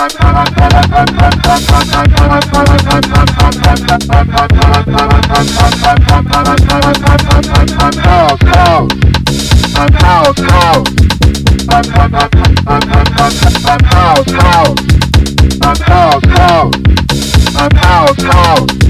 I'm out, out.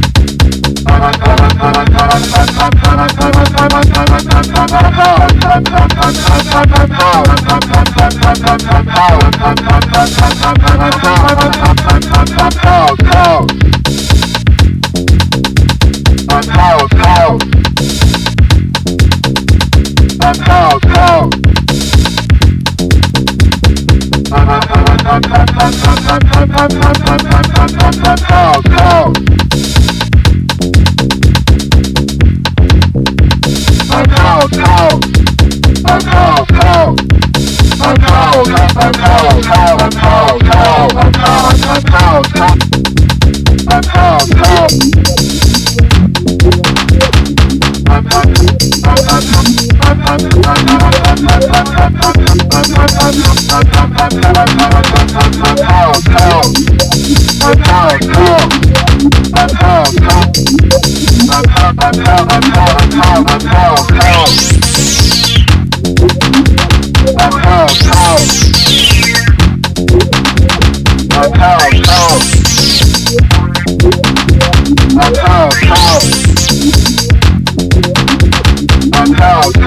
House, house. Pound, pound house.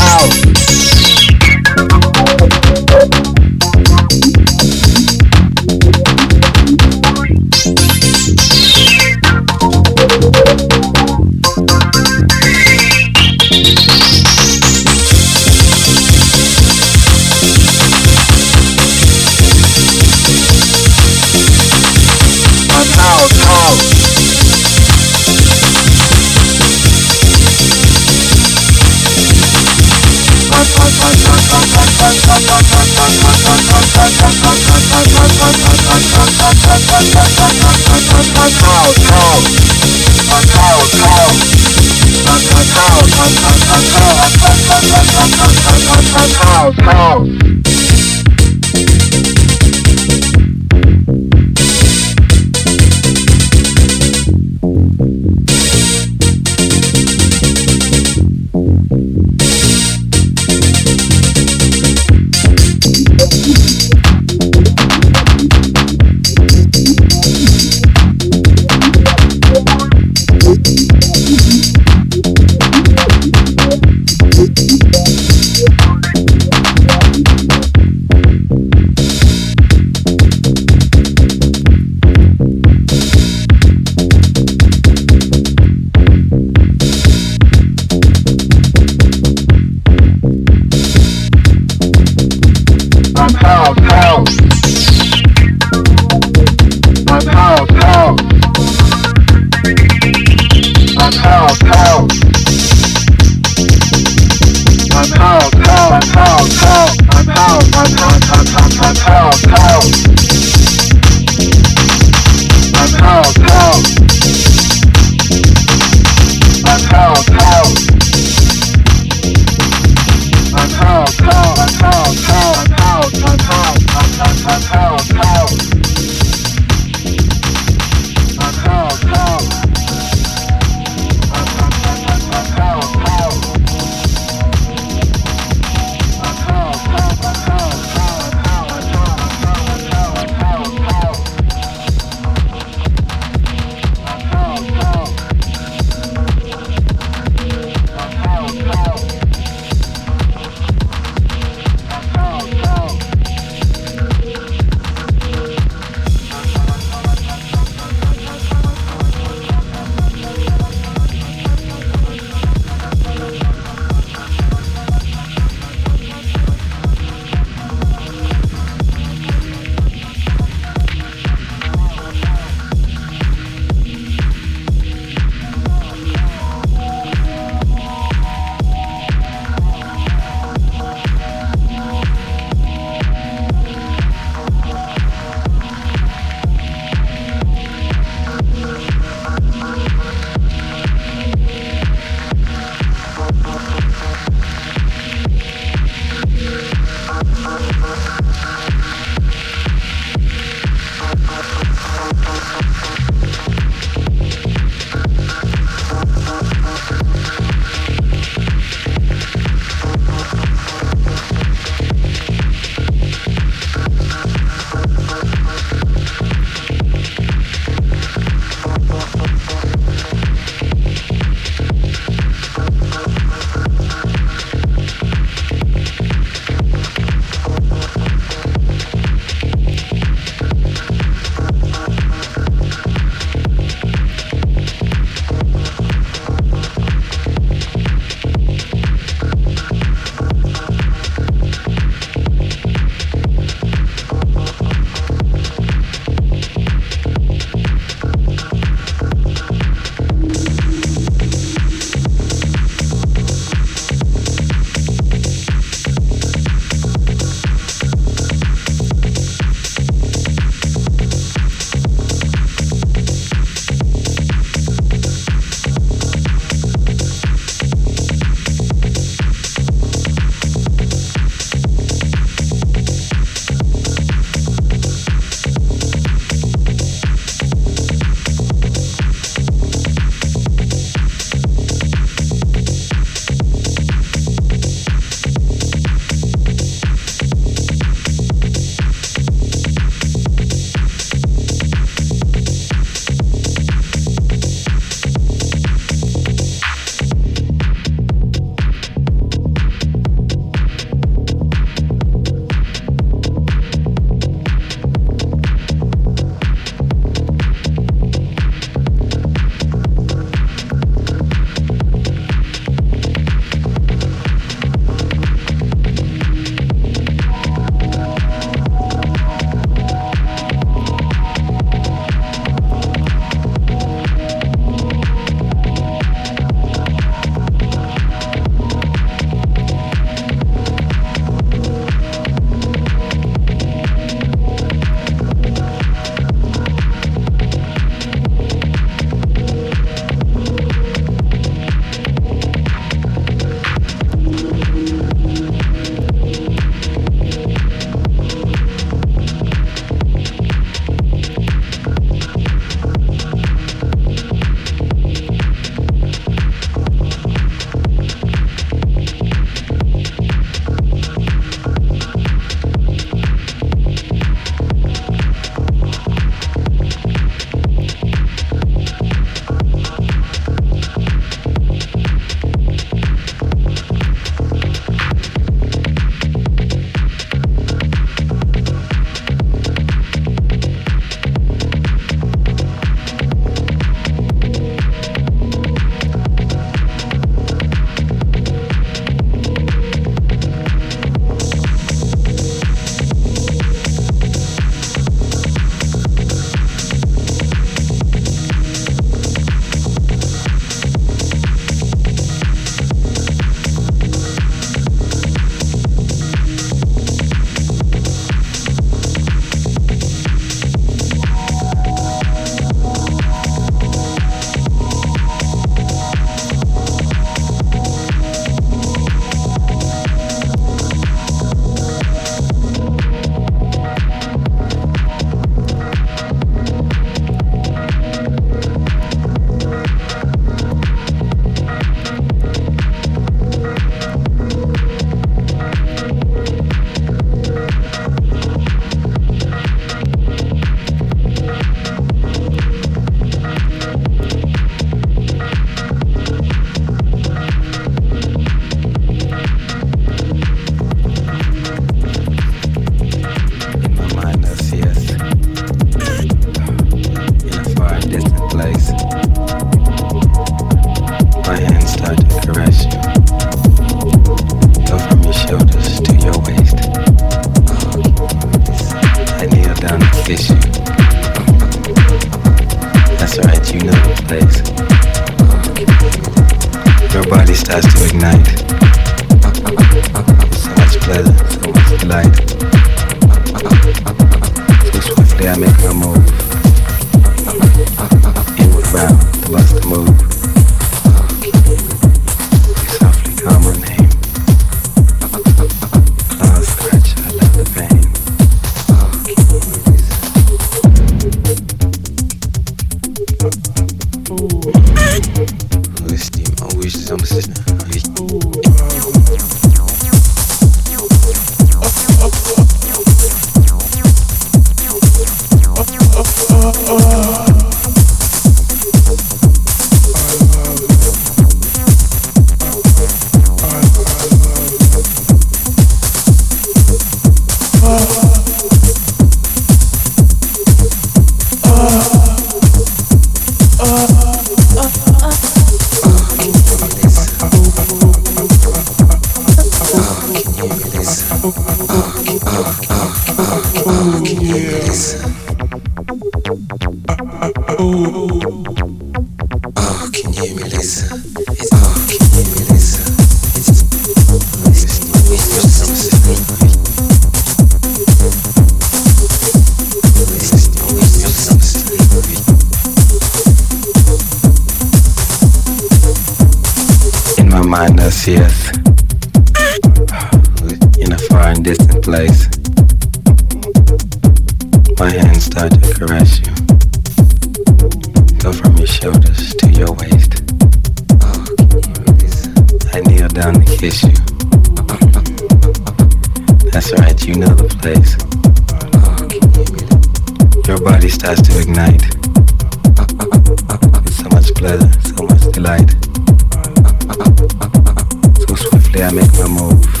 dynamic move.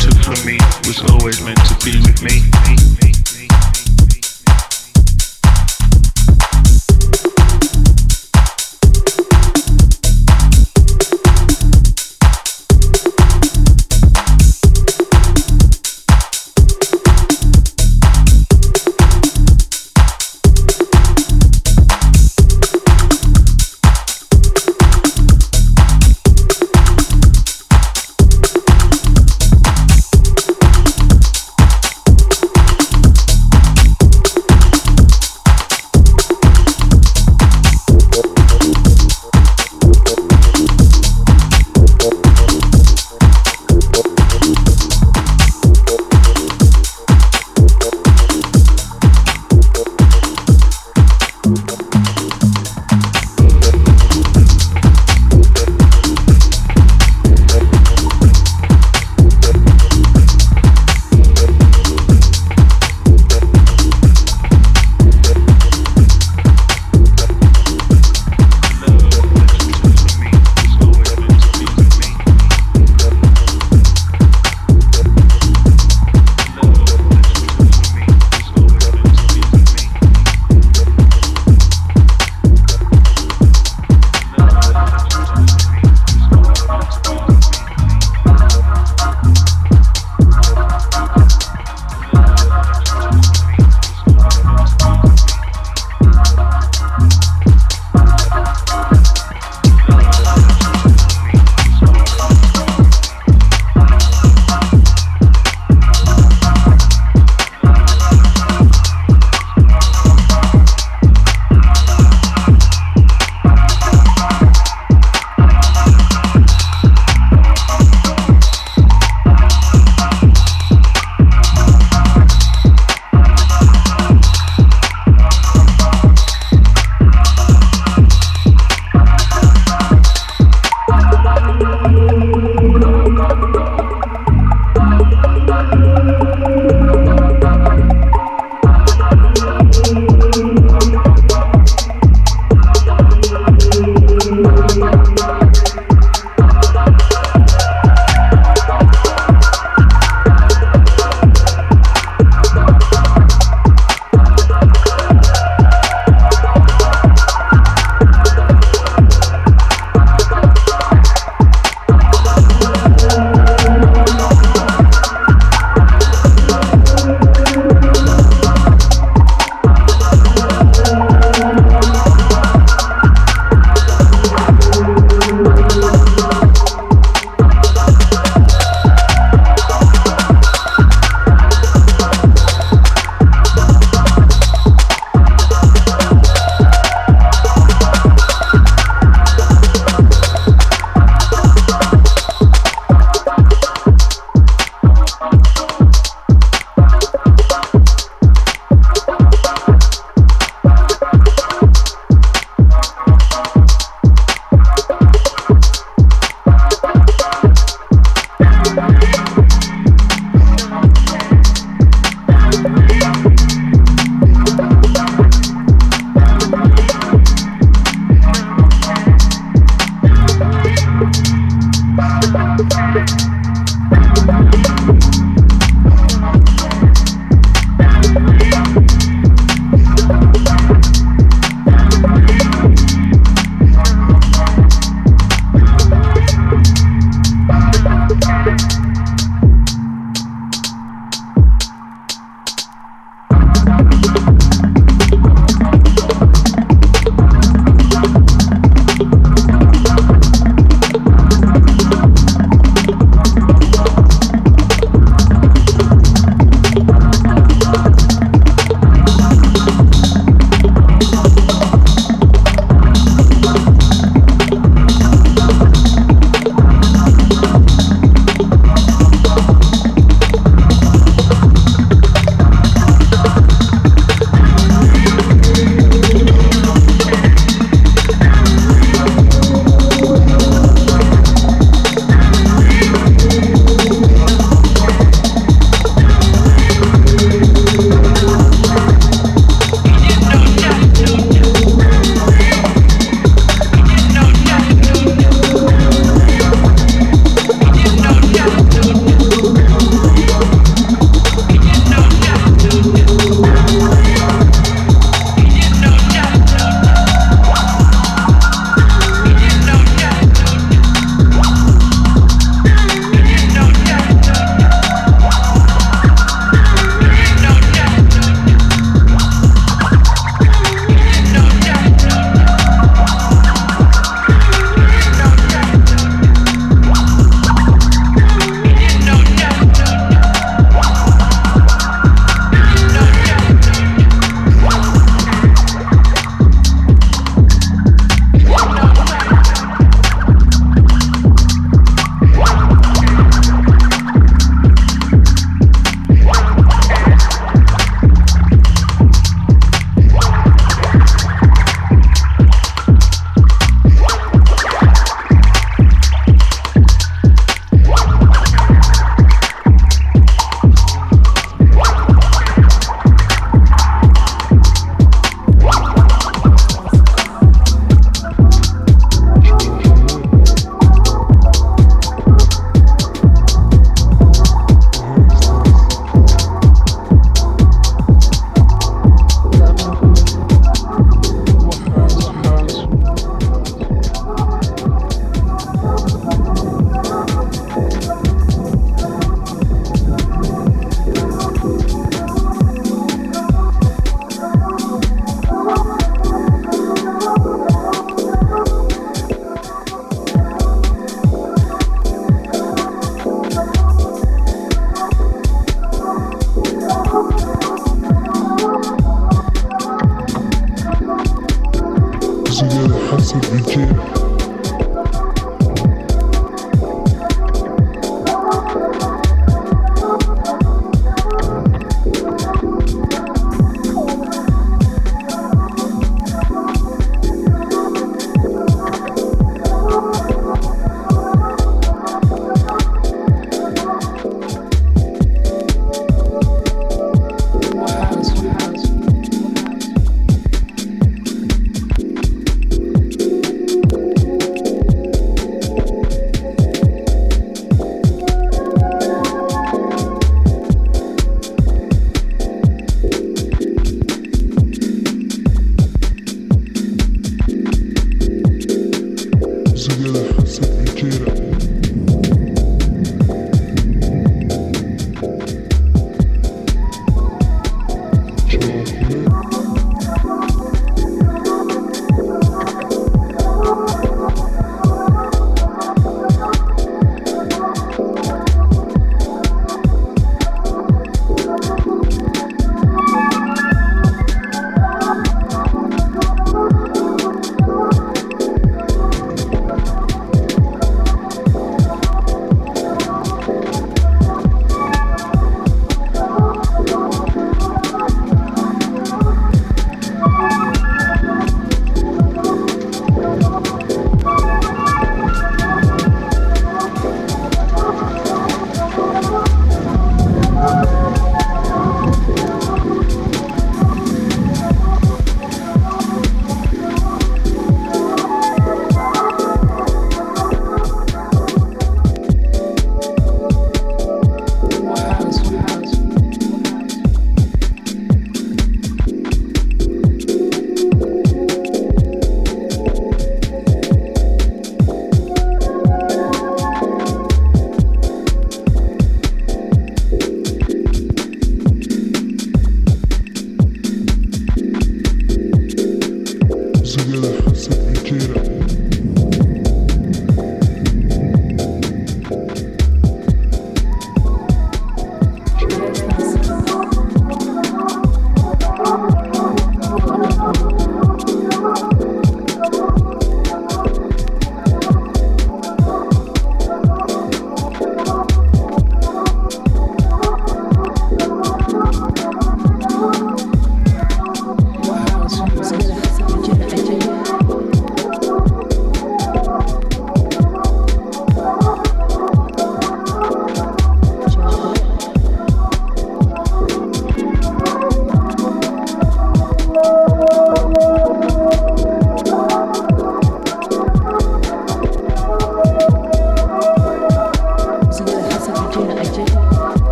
took from me was always meant to be with me.